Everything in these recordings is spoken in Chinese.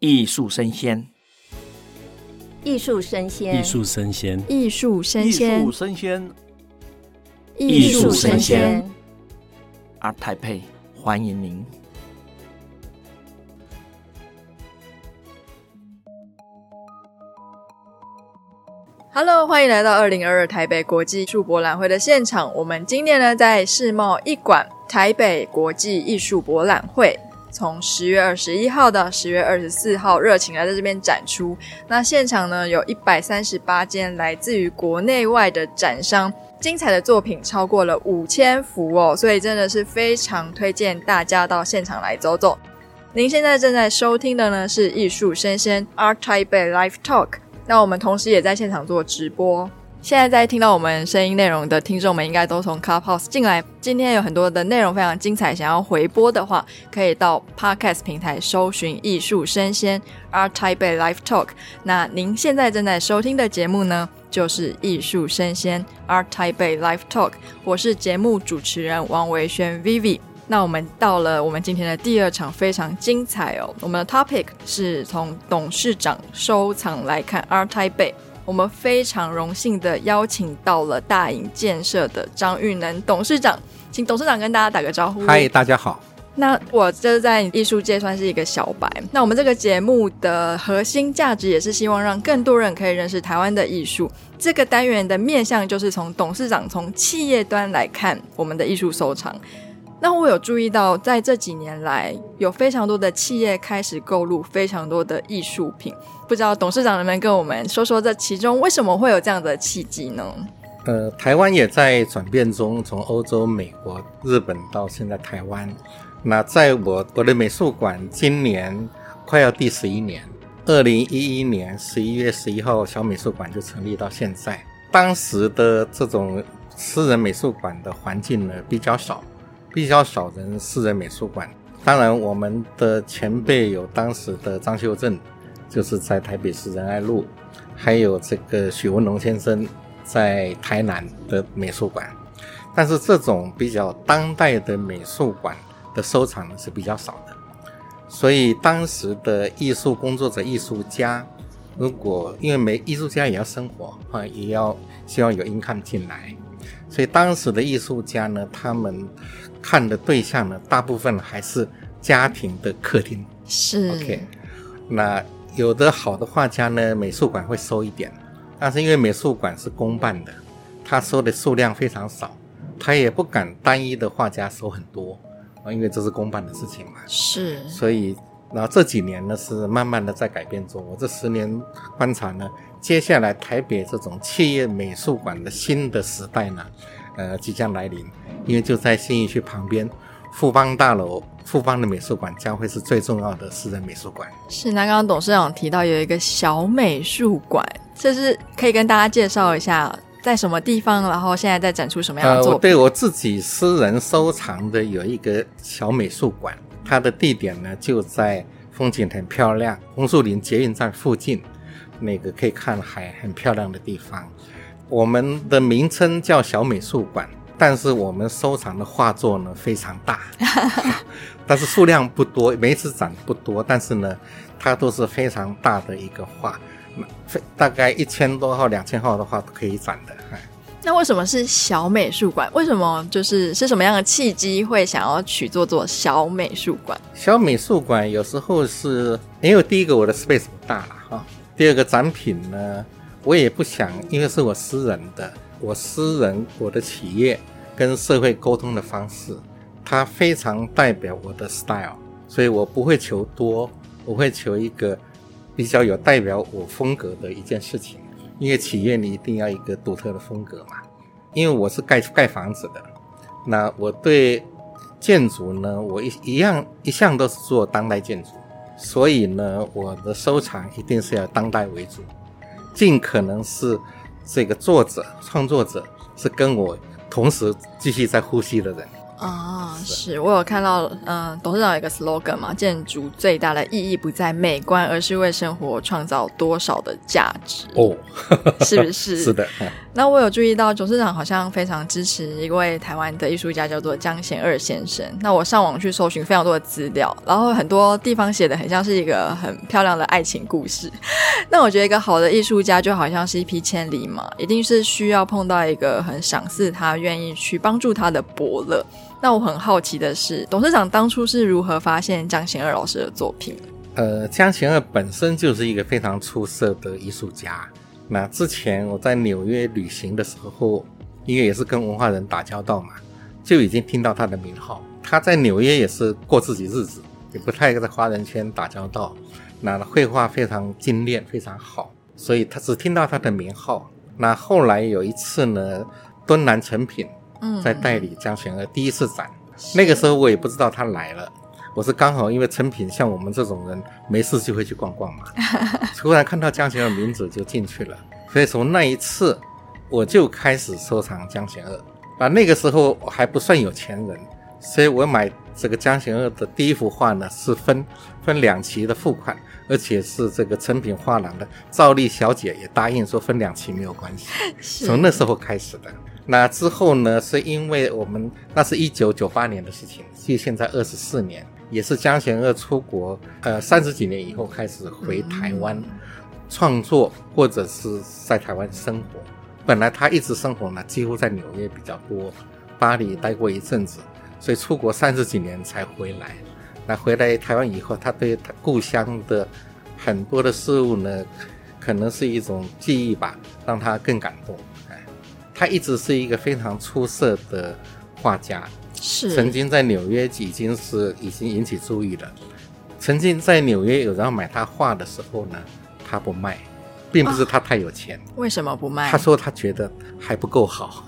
艺术生鲜，艺术生鲜，艺术生鲜，艺术生鲜，艺术生鲜，艺术声鲜。ART TAIPEI，欢迎您。Hello，欢迎来到二零二二台北国际艺术博览会的现场。我们今天呢，在世贸一馆台北国际艺术博览会。从十月二十一号到十月二十四号，热情来在这边展出。那现场呢，有一百三十八间来自于国内外的展商，精彩的作品超过了五千幅哦，所以真的是非常推荐大家到现场来走走。您现在正在收听的呢是艺术生鲜 ART TAIPEI Live Talk，那我们同时也在现场做直播。现在在听到我们声音内容的听众们，应该都从 Clubhouse 进来。今天有很多的内容非常精彩，想要回播的话，可以到 Podcast 平台搜寻“艺术生鲜 ART TAIPEI Live Talk”。那您现在正在收听的节目呢，就是“艺术生鲜 ART TAIPEI Live Talk”。我是节目主持人王维轩 Vivi。那我们到了我们今天的第二场，非常精彩哦。我们的 topic 是从董事长收藏来看 ART TAIPEI。我们非常荣幸的邀请到了大影建设的张玉能董事长，请董事长跟大家打个招呼。嗨，大家好。那我这在艺术界算是一个小白。那我们这个节目的核心价值也是希望让更多人可以认识台湾的艺术。这个单元的面向就是从董事长从企业端来看我们的艺术收藏。那我有注意到，在这几年来，有非常多的企业开始购入非常多的艺术品。不知道董事长能不能跟我们说说，这其中为什么会有这样的契机呢？呃，台湾也在转变中，从欧洲、美国、日本到现在台湾。那在我我的美术馆，今年快要第十一年，二零一一年十一月十一号小美术馆就成立到现在。当时的这种私人美术馆的环境呢，比较少。比较少人私人美术馆，当然我们的前辈有当时的张秀正，就是在台北市仁爱路，还有这个许文龙先生在台南的美术馆，但是这种比较当代的美术馆的收藏是比较少的，所以当时的艺术工作者、艺术家，如果因为每艺术家也要生活啊，也要希望有 income 进来，所以当时的艺术家呢，他们。看的对象呢，大部分还是家庭的客厅。是，OK。那有的好的画家呢，美术馆会收一点，但是因为美术馆是公办的，他收的数量非常少，他也不敢单一的画家收很多啊，因为这是公办的事情嘛。是，所以然后这几年呢是慢慢的在改变中。我这十年观察呢，接下来台北这种企业美术馆的新的时代呢，呃，即将来临。因为就在信义区旁边，富邦大楼、富邦的美术馆将会是最重要的私人美术馆。是，那刚刚董事长提到有一个小美术馆，这是可以跟大家介绍一下在什么地方，然后现在在展出什么样的作品？呃，对我自己私人收藏的有一个小美术馆，它的地点呢就在风景很漂亮，红树林捷运站附近，那个可以看海很漂亮的地方。我们的名称叫小美术馆。但是我们收藏的画作呢非常大，但是数量不多，每一次展不多，但是呢，它都是非常大的一个画，大概一千多号、两千号的画都可以展的。那为什么是小美术馆？为什么就是是什么样的契机会想要取做做小美术馆？小美术馆有时候是因为第一个我的 space 不大了哈，第二个展品呢，我也不想，因为是我私人的。我私人，我的企业跟社会沟通的方式，它非常代表我的 style，所以我不会求多，我会求一个比较有代表我风格的一件事情。因为企业你一定要一个独特的风格嘛。因为我是盖盖房子的，那我对建筑呢，我一一样一向都是做当代建筑，所以呢，我的收藏一定是要当代为主，尽可能是。这个作者创作者是跟我同时继续在呼吸的人，啊、哦，是我有看到，嗯、呃，董事长有一个 slogan 嘛，建筑最大的意义不在美观，而是为生活创造多少的价值哦，是不是？是的。那我有注意到，董事长好像非常支持一位台湾的艺术家，叫做江贤二先生。那我上网去搜寻非常多的资料，然后很多地方写的很像是一个很漂亮的爱情故事。那我觉得一个好的艺术家就好像是一匹千里马，一定是需要碰到一个很赏识他、愿意去帮助他的伯乐。那我很好奇的是，董事长当初是如何发现江贤二老师的作品？呃，江贤二本身就是一个非常出色的艺术家。那之前我在纽约旅行的时候，因为也是跟文化人打交道嘛，就已经听到他的名号。他在纽约也是过自己日子，也不太在华人圈打交道。那绘画非常精炼，非常好，所以他只听到他的名号。那后来有一次呢，敦南成品。在代理江贤二第一次展，那个时候我也不知道他来了，我是刚好因为成品像我们这种人没事就会去逛逛嘛，突然看到江贤二名字就进去了，所以从那一次我就开始收藏江贤二。啊，那个时候我还不算有钱人，所以我买这个江贤二的第一幅画呢是分分两期的付款，而且是这个成品画廊的赵丽小姐也答应说分两期没有关系，从那时候开始的。那之后呢？是因为我们那是一九九八年的事情，距现在二十四年，也是江贤二出国，呃，三十几年以后开始回台湾创作，或者是在台湾生活。本来他一直生活呢，几乎在纽约比较多，巴黎待过一阵子，所以出国三十几年才回来。那回来台湾以后，他对他故乡的很多的事物呢，可能是一种记忆吧，让他更感动。他一直是一个非常出色的画家，是曾经在纽约已经是已经引起注意了。曾经在纽约有人要买他画的时候呢，他不卖，并不是他太有钱，哦、为什么不卖？他说他觉得还不够好。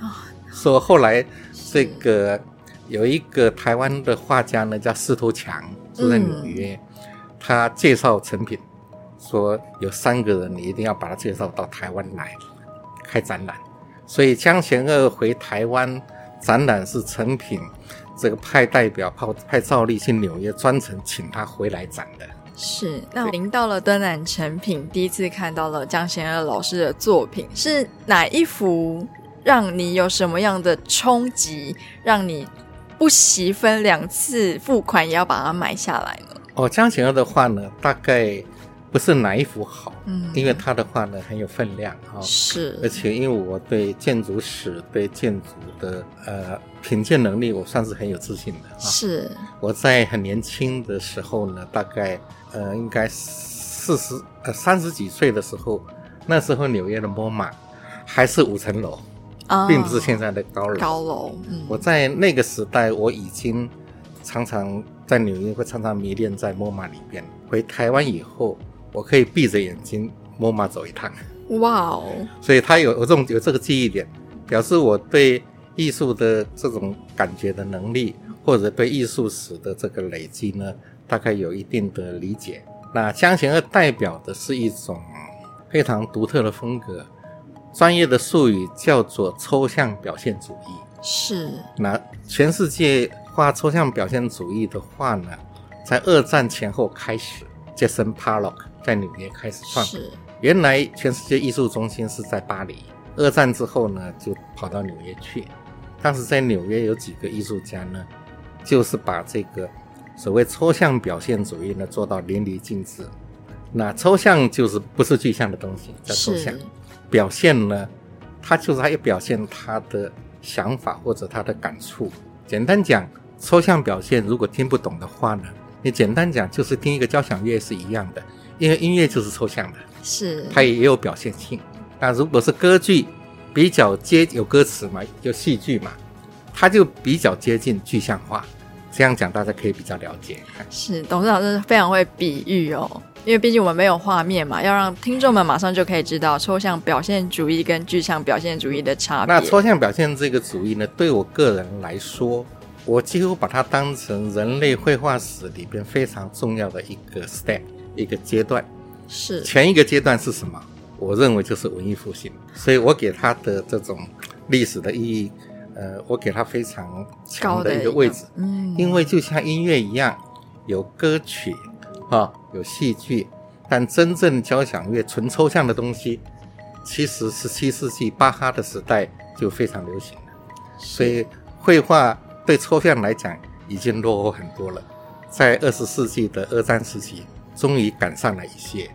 啊、哦，说后来这个有一个台湾的画家呢，叫司徒强，住在纽约，嗯、他介绍成品，说有三个人你一定要把他介绍到台湾来开展览。所以江贤二回台湾展览是成品这个派代表派派赵丽去纽约专程请他回来展的。是，那您到了敦南成品，第一次看到了江贤二老师的作品，是哪一幅让你有什么样的冲击，让你不惜分两次付款也要把它买下来呢？哦，江贤二的画呢，大概。不是哪一幅好，嗯，因为他的画呢很有分量啊，哦、是，而且因为我对建筑史、对建筑的呃品鉴能力，我算是很有自信的啊。是，我在很年轻的时候呢，大概呃应该四十呃三十几岁的时候，那时候纽约的 MoMA 还是五层楼，哦、并不是现在的高楼。高楼，嗯，我在那个时代，我已经常常在纽约会常常迷恋在 MoMA 里边。回台湾以后。我可以闭着眼睛摸马走一趟，哇哦！所以他有有这种有这个记忆点，表示我对艺术的这种感觉的能力，或者对艺术史的这个累积呢，大概有一定的理解。那江贤二代表的是一种非常独特的风格，专业的术语叫做抽象表现主义。是。那全世界画抽象表现主义的画呢，在二战前后开始，Jackson Pollock。在纽约开始创，是原来全世界艺术中心是在巴黎。二战之后呢，就跑到纽约去。当时在纽约有几个艺术家呢，就是把这个所谓抽象表现主义呢做到淋漓尽致。那抽象就是不是具象的东西，叫抽象。表现呢，他就是他要表现他的想法或者他的感触。简单讲，抽象表现如果听不懂的话呢，你简单讲就是听一个交响乐是一样的。因为音乐就是抽象的，是它也有表现性。那如果是歌剧，比较接有歌词嘛，有戏剧嘛，它就比较接近具象化。这样讲大家可以比较了解。是董事长是非常会比喻哦，因为毕竟我们没有画面嘛，要让听众们马上就可以知道抽象表现主义跟具象表现主义的差别。那抽象表现这个主义呢，对我个人来说，我几乎把它当成人类绘画史里边非常重要的一个 step。一个阶段。是。前一个阶段是什么？我认为就是文艺复兴，所以我给他的这种历史的意义，呃，我给它非常强的一个位置，嗯，因为就像音乐一样，有歌曲，啊，有戏剧，但真正交响乐纯抽象的东西，其实十七世纪巴哈的时代就非常流行了，所以绘画对抽象来讲已经落后很多了，在二十世纪的二战时期，终于赶上了一些，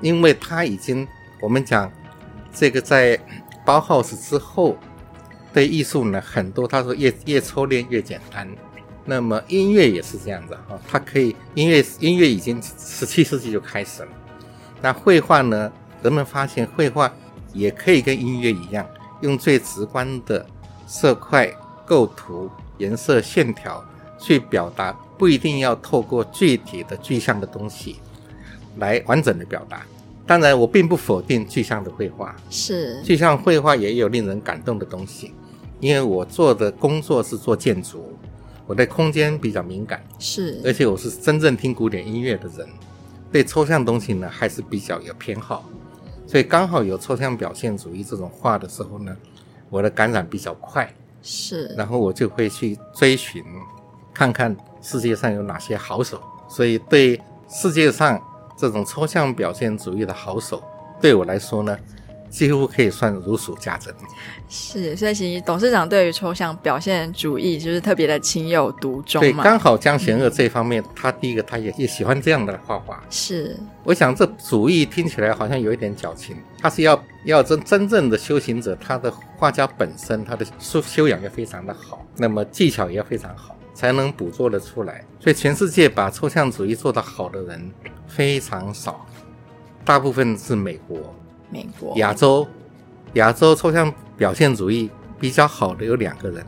因为它已经我们讲这个在包 house 之后。对艺术呢，很多他说越越抽练越简单，那么音乐也是这样子哈，它可以音乐音乐已经十七世纪就开始了，那绘画呢，人们发现绘画也可以跟音乐一样，用最直观的色块、构图、颜色、线条去表达，不一定要透过具体的具象的东西来完整的表达。当然，我并不否定具象的绘画，是。具象绘画也有令人感动的东西。因为我做的工作是做建筑，我对空间比较敏感，是，而且我是真正听古典音乐的人，对抽象东西呢还是比较有偏好，所以刚好有抽象表现主义这种画的时候呢，我的感染比较快，是，然后我就会去追寻，看看世界上有哪些好手，所以对世界上这种抽象表现主义的好手，对我来说呢，几乎可以算如数家珍。是，所以其实董事长对于抽象表现主义就是特别的情有独钟。对，刚好江贤二这方面，嗯、他第一个他也也喜欢这样的画画。是，我想这主义听起来好像有一点矫情。他是要要真真正的修行者，他的画家本身他的修修养也非常的好，那么技巧也要非常好，才能捕捉得出来。所以全世界把抽象主义做得好的人非常少，大部分是美国。美国、亚洲、亚洲抽象表现主义比较好的有两个人，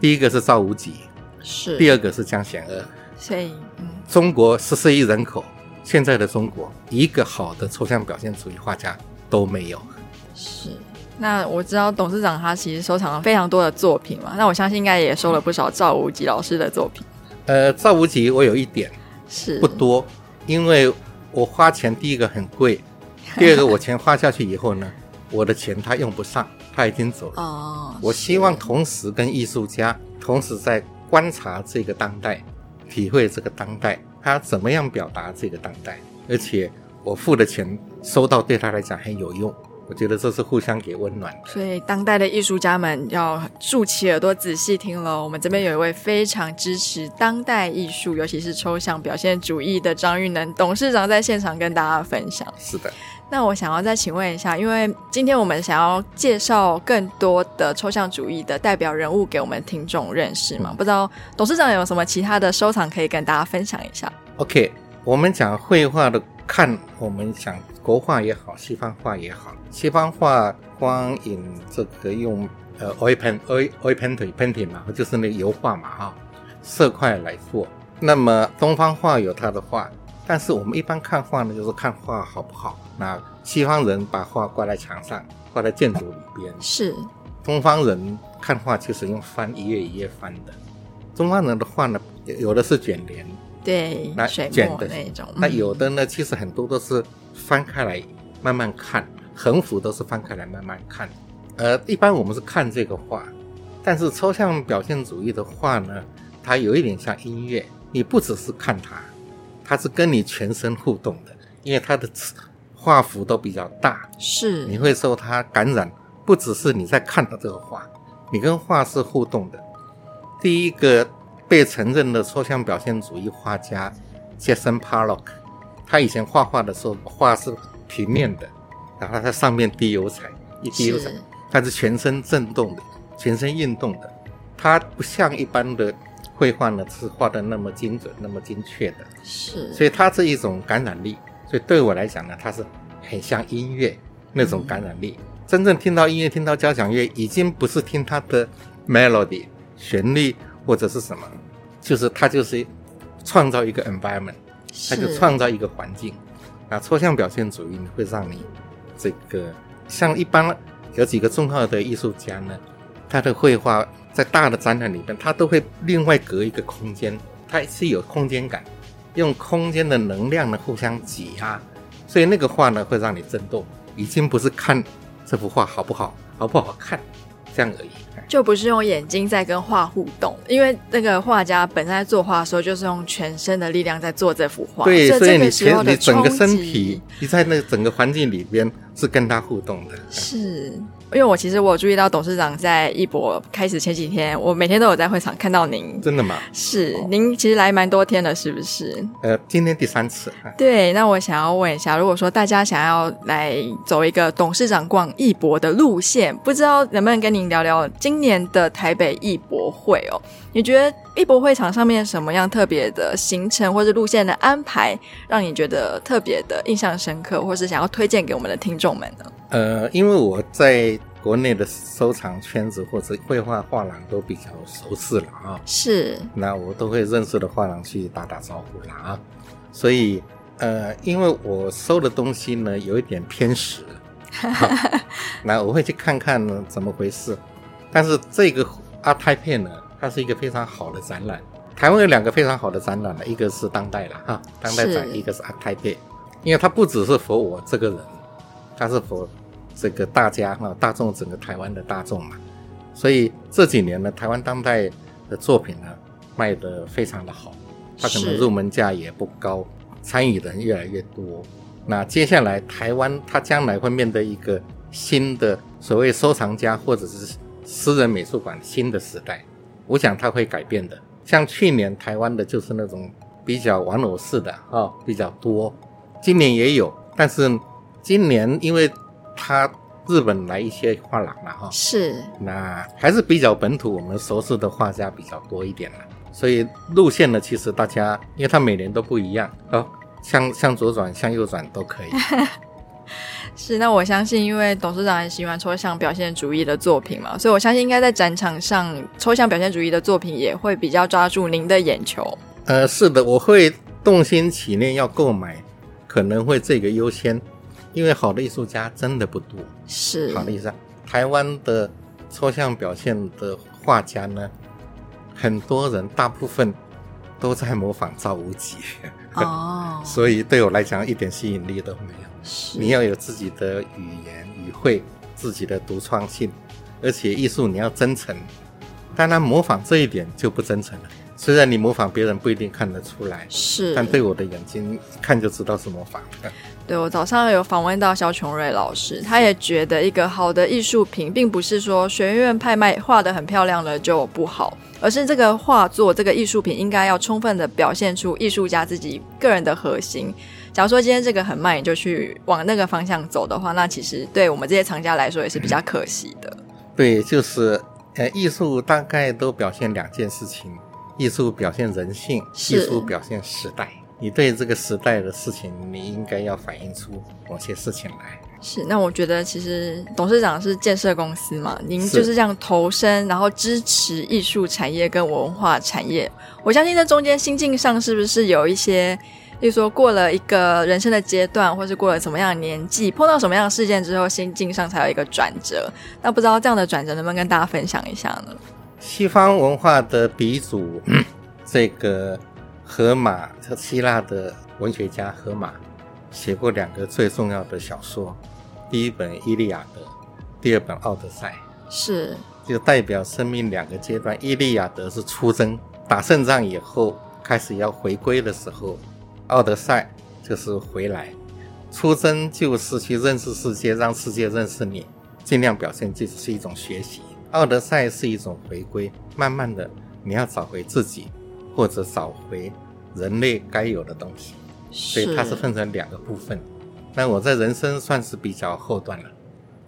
第一个是赵无极，是；第二个是江贤二。所以，嗯，中国十四亿人口，现在的中国一个好的抽象表现主义画家都没有。是。那我知道董事长他其实收藏了非常多的作品嘛，那我相信应该也收了不少赵无极老师的作品。呃，赵无极我有一点是不多，因为我花钱第一个很贵。第二个，我钱花下去以后呢，我的钱他用不上，他已经走了。哦，我希望同时跟艺术家同时在观察这个当代，体会这个当代，他怎么样表达这个当代，而且我付的钱收到对他来讲很有用。我觉得这是互相给温暖的，所以当代的艺术家们要竖起耳朵仔细听了。我们这边有一位非常支持当代艺术，尤其是抽象表现主义的张玉能董事长在现场跟大家分享。是的，那我想要再请问一下，因为今天我们想要介绍更多的抽象主义的代表人物给我们听众认识嘛？嗯、不知道董事长有什么其他的收藏可以跟大家分享一下？OK，我们讲绘画的。看，我们讲国画也好，西方画也好，西方画光影这个用呃 oil paint oil oil painting painting 嘛，就是那油画嘛哈，色块来做。那么东方画有它的画，但是我们一般看画呢，就是看画好不好。那西方人把画挂在墙上，挂在建筑里边。是。东方人看画就是用翻一页一页翻的。东方人的画呢，有的是卷帘。对，那水墨的那种。那有的呢，其实很多都是翻开来慢慢看，横幅都是翻开来慢慢看。呃，一般我们是看这个画，但是抽象表现主义的画呢，它有一点像音乐，你不只是看它，它是跟你全身互动的，因为它的画幅都比较大，是你会受它感染，不只是你在看到这个画，你跟画是互动的。第一个。被承认的抽象表现主义画家，Jackson Pollock，他以前画画的时候，画是平面的，然后他在上面滴油彩，一滴油彩，它是全身震动的，全身运动的，它不像一般的绘画呢，是画的那么精准、那么精确的。是，所以它是一种感染力。所以对我来讲呢，它是很像音乐那种感染力。嗯、真正听到音乐、听到交响乐，已经不是听它的 melody 旋律。或者是什么，就是它就是创造一个 environment，它就创造一个环境。啊，抽象表现主义会让你这个像一般有几个重要的艺术家呢，他的绘画在大的展览里边，他都会另外隔一个空间，它是有空间感，用空间的能量呢互相挤压，所以那个画呢会让你震动，已经不是看这幅画好不好，好不好看，这样而已。就不是用眼睛在跟画互动，因为那个画家本身在作画的时候，就是用全身的力量在做这幅画。对，所以你全你整个身体，你在那整个环境里边是跟他互动的。是。因为我其实我有注意到董事长在艺博开始前几天，我每天都有在会场看到您。真的吗？是，您其实来蛮多天了，是不是？呃，今天第三次。对，那我想要问一下，如果说大家想要来走一个董事长逛艺博的路线，不知道能不能跟您聊聊今年的台北艺博会哦？你觉得艺博会场上面什么样特别的行程或者路线的安排，让你觉得特别的印象深刻，或是想要推荐给我们的听众们呢？呃，因为我在国内的收藏圈子或者绘画画廊都比较熟悉了啊，是，那我都会认识的画廊去打打招呼了啊，所以呃，因为我收的东西呢有一点偏食，那我会去看看呢怎么回事。但是这个阿泰片呢，它是一个非常好的展览。台湾有两个非常好的展览，一个是当代了哈，当代展，一个是 ART TAIPEI，因为它不只是 for 我这个人，它是 for 这个大家哈，大众整个台湾的大众嘛，所以这几年呢，台湾当代的作品呢卖得非常的好，它可能入门价也不高，参与的人越来越多。那接下来台湾它将来会面对一个新的所谓收藏家或者是私人美术馆新的时代，我想它会改变的。像去年台湾的就是那种比较玩偶式的啊比较多，今年也有，但是今年因为它日本来一些画廊了哈，是，那还是比较本土我们熟悉的画家比较多一点了，所以路线呢，其实大家因为它每年都不一样哦，向向左转向右转都可以。是，那我相信，因为董事长很喜欢抽象表现主义的作品嘛，所以我相信应该在展场上，抽象表现主义的作品也会比较抓住您的眼球。呃，是的，我会动心起念要购买，可能会这个优先。因为好的艺术家真的不多，是好的艺术家。台湾的抽象表现的画家呢，很多人大部分都在模仿赵无极哦，所以对我来讲一点吸引力都没有。是，你要有自己的语言语汇，自己的独创性，而且艺术你要真诚。当然模仿这一点就不真诚了。虽然你模仿别人不一定看得出来，是，但对我的眼睛看就知道是模仿。对，我早上有访问到萧琼瑞老师，他也觉得一个好的艺术品，并不是说学院派卖画的很漂亮了就不好，而是这个画作、这个艺术品应该要充分的表现出艺术家自己个人的核心。假如说今天这个很慢，你就去往那个方向走的话，那其实对我们这些藏家来说也是比较可惜的。嗯、对，就是呃，艺术大概都表现两件事情：艺术表现人性，艺术表现时代。你对这个时代的事情，你应该要反映出某些事情来。是，那我觉得其实董事长是建设公司嘛，您就是这样投身，然后支持艺术产业跟文化产业。我相信这中间心境上是不是有一些，例如说过了一个人生的阶段，或是过了什么样的年纪，碰到什么样的事件之后，心境上才有一个转折。那不知道这样的转折能不能跟大家分享一下呢？西方文化的鼻祖，这个。荷马，希腊的文学家荷马写过两个最重要的小说，第一本《伊利亚德》，第二本《奥德赛》，是就代表生命两个阶段。伊利亚德是出征，打胜仗以后开始要回归的时候；奥德赛就是回来。出征就是去认识世界，让世界认识你，尽量表现自己是一种学习。奥德赛是一种回归，慢慢的你要找回自己。或者找回人类该有的东西，所以它是分成两个部分。那我在人生算是比较后段了，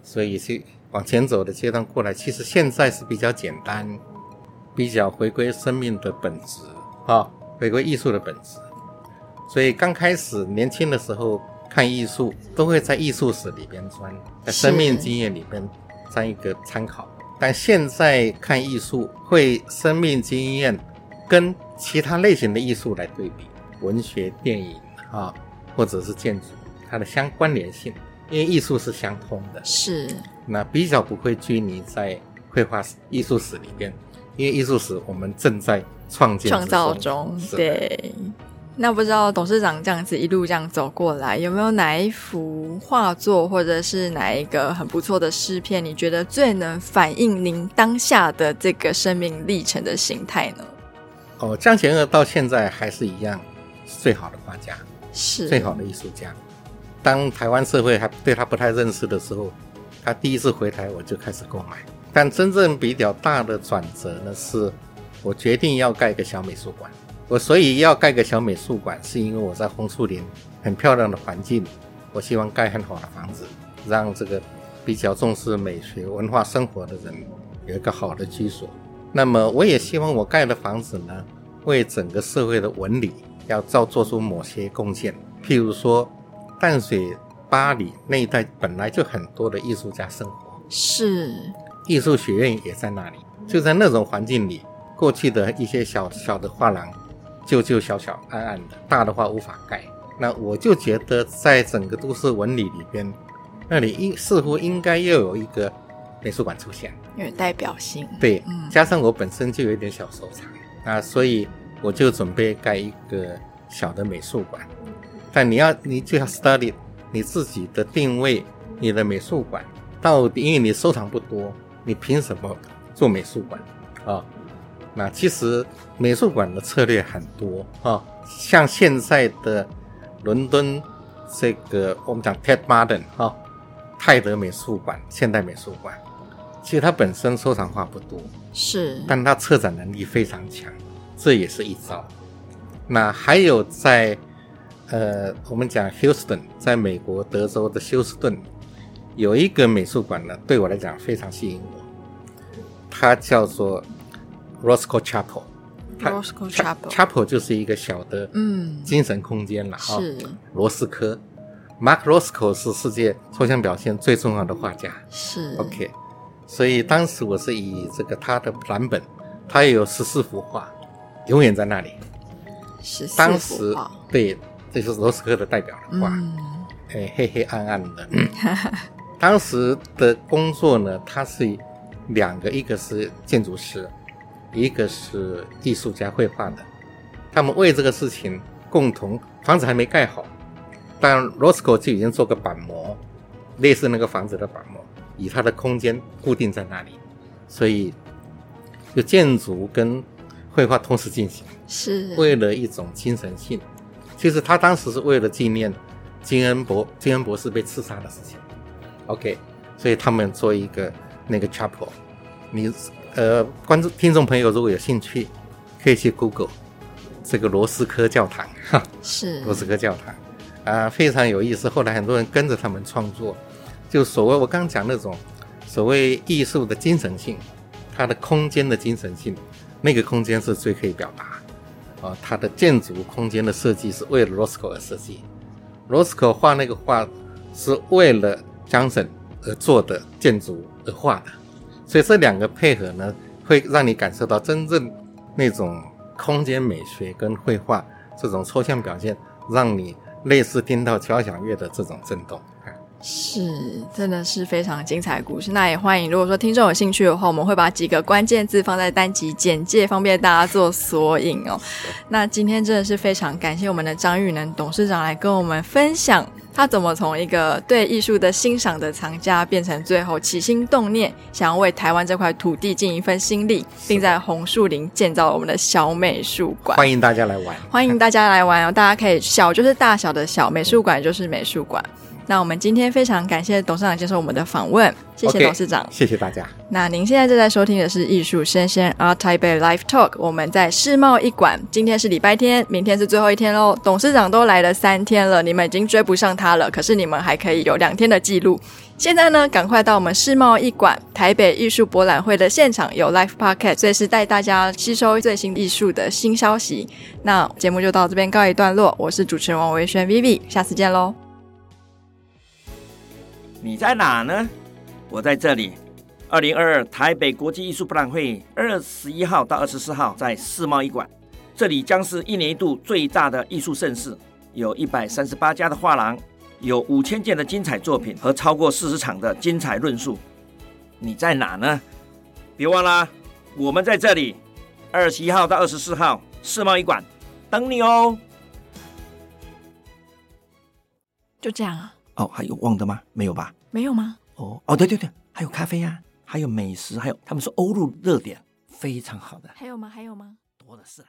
所以去往前走的阶段过来，其实现在是比较简单，比较回归生命的本质啊，回归艺术的本质。所以刚开始年轻的时候看艺术，都会在艺术史里边钻，在生命经验里边钻一个参考。但现在看艺术，会生命经验跟其他类型的艺术来对比，文学、电影啊，或者是建筑，它的相关联性，因为艺术是相通的，是那比较不会拘泥在绘画艺术史里边，因为艺术史我们正在创建创造中，对。那不知道董事长这样子一路这样走过来，有没有哪一幅画作，或者是哪一个很不错的诗篇，你觉得最能反映您当下的这个生命历程的形态呢？哦，江贤二到现在还是一样最好的画家，是最好的艺术家。当台湾社会还对他不太认识的时候，他第一次回台，我就开始购买。但真正比较大的转折呢，是我决定要盖一个小美术馆。我所以要盖个小美术馆，是因为我在红树林很漂亮的环境，我希望盖很好的房子，让这个比较重视美学文化生活的人有一个好的居所。那么我也希望我盖的房子呢，为整个社会的纹理要造做出某些贡献。譬如说，淡水、巴黎那一带本来就很多的艺术家生活，是艺术学院也在那里，就在那种环境里，过去的一些小小的画廊。旧旧小小暗暗的，大的话无法盖。那我就觉得，在整个都市纹理里边，那里应似乎应该又有一个美术馆出现，有代表性。对，加上我本身就有一点小收藏啊，所以我就准备盖一个小的美术馆。但你要，你就要 study 你自己的定位，你的美术馆到底，因为你收藏不多，你凭什么做美术馆啊？那其实美术馆的策略很多啊，像现在的伦敦这个我们讲 Tate Modern 哈，泰德美术馆、现代美术馆，其实它本身收藏画不多，是，但它策展能力非常强，这也是一招。那还有在呃，我们讲 Houston，在美国德州的休斯顿有一个美术馆呢，对我来讲非常吸引我，它叫做。Roscoe Chapel，Roscoe Chapel，Chapel 就是一个小的嗯精神空间了哈。是罗斯科，Mark Roscoe 是世界抽象表现最重要的画家。是 OK，所以当时我是以这个他的蓝本，他也有十四幅画，永远在那里。十四幅当时对，这就是罗斯科的代表的画，嗯、哎，黑黑暗暗的。当时的工作呢，他是两个，一个是建筑师。一个是艺术家绘画的，他们为这个事情共同，房子还没盖好，但 Roscoe 就已经做个板模，类似那个房子的板模，以它的空间固定在那里，所以就建筑跟绘画同时进行，是为了一种精神性。其实他当时是为了纪念金恩博金恩博士被刺杀的事情，OK，所以他们做一个那个 chapel，你。呃，观众、听众朋友，如果有兴趣，可以去 Google 这个罗斯科教堂，哈，是罗斯科教堂，啊，非常有意思。后来很多人跟着他们创作，就所谓我刚讲那种所谓艺术的精神性，它的空间的精神性，那个空间是最可以表达。啊，它的建筑空间的设计是为了 Roscoe 而设计 Rosco 画那个画是为了 Johnson 而做的建筑而画的。所以这两个配合呢，会让你感受到真正那种空间美学跟绘画这种抽象表现，让你类似听到交响乐的这种震动。是，真的是非常精彩的故事。那也欢迎，如果说听众有兴趣的话，我们会把几个关键字放在单集简介，方便大家做索引哦。那今天真的是非常感谢我们的张玉能董事长来跟我们分享。他怎么从一个对艺术的欣赏的藏家，变成最后起心动念，想要为台湾这块土地尽一份心力，并在红树林建造我们的小美术馆？欢迎大家来玩，欢迎大家来玩哦！大家可以小就是大小的小美术馆就是美术馆。那我们今天非常感谢董事长接受我们的访问，谢谢董事长，okay, 谢谢大家。那您现在正在收听的是艺术声鲜 ART TAIPEI Live Talk，我们在世贸一馆，今天是礼拜天，明天是最后一天喽。董事长都来了三天了，你们已经追不上他了，可是你们还可以有两天的记录。现在呢，赶快到我们世贸一馆台北艺术博览会的现场，有 Live Podcast，随时带大家吸收最新艺术的新消息。那节目就到这边告一段落，我是主持人王维轩 Vivi，下次见喽。你在哪呢？我在这里。二零二二台北国际艺术博览会二十一号到二十四号在世贸一馆，这里将是一年一度最大的艺术盛事，有一百三十八家的画廊，有五千件的精彩作品和超过四十场的精彩论述。你在哪呢？别忘了，我们在这里。二十一号到二十四号世贸一馆等你哦。就这样啊？哦，还有忘的吗？没有吧？没有吗？哦哦，对对对，还有咖啡啊，还有美食，还有他们说欧陆热点非常好的。还有吗？还有吗？多的是。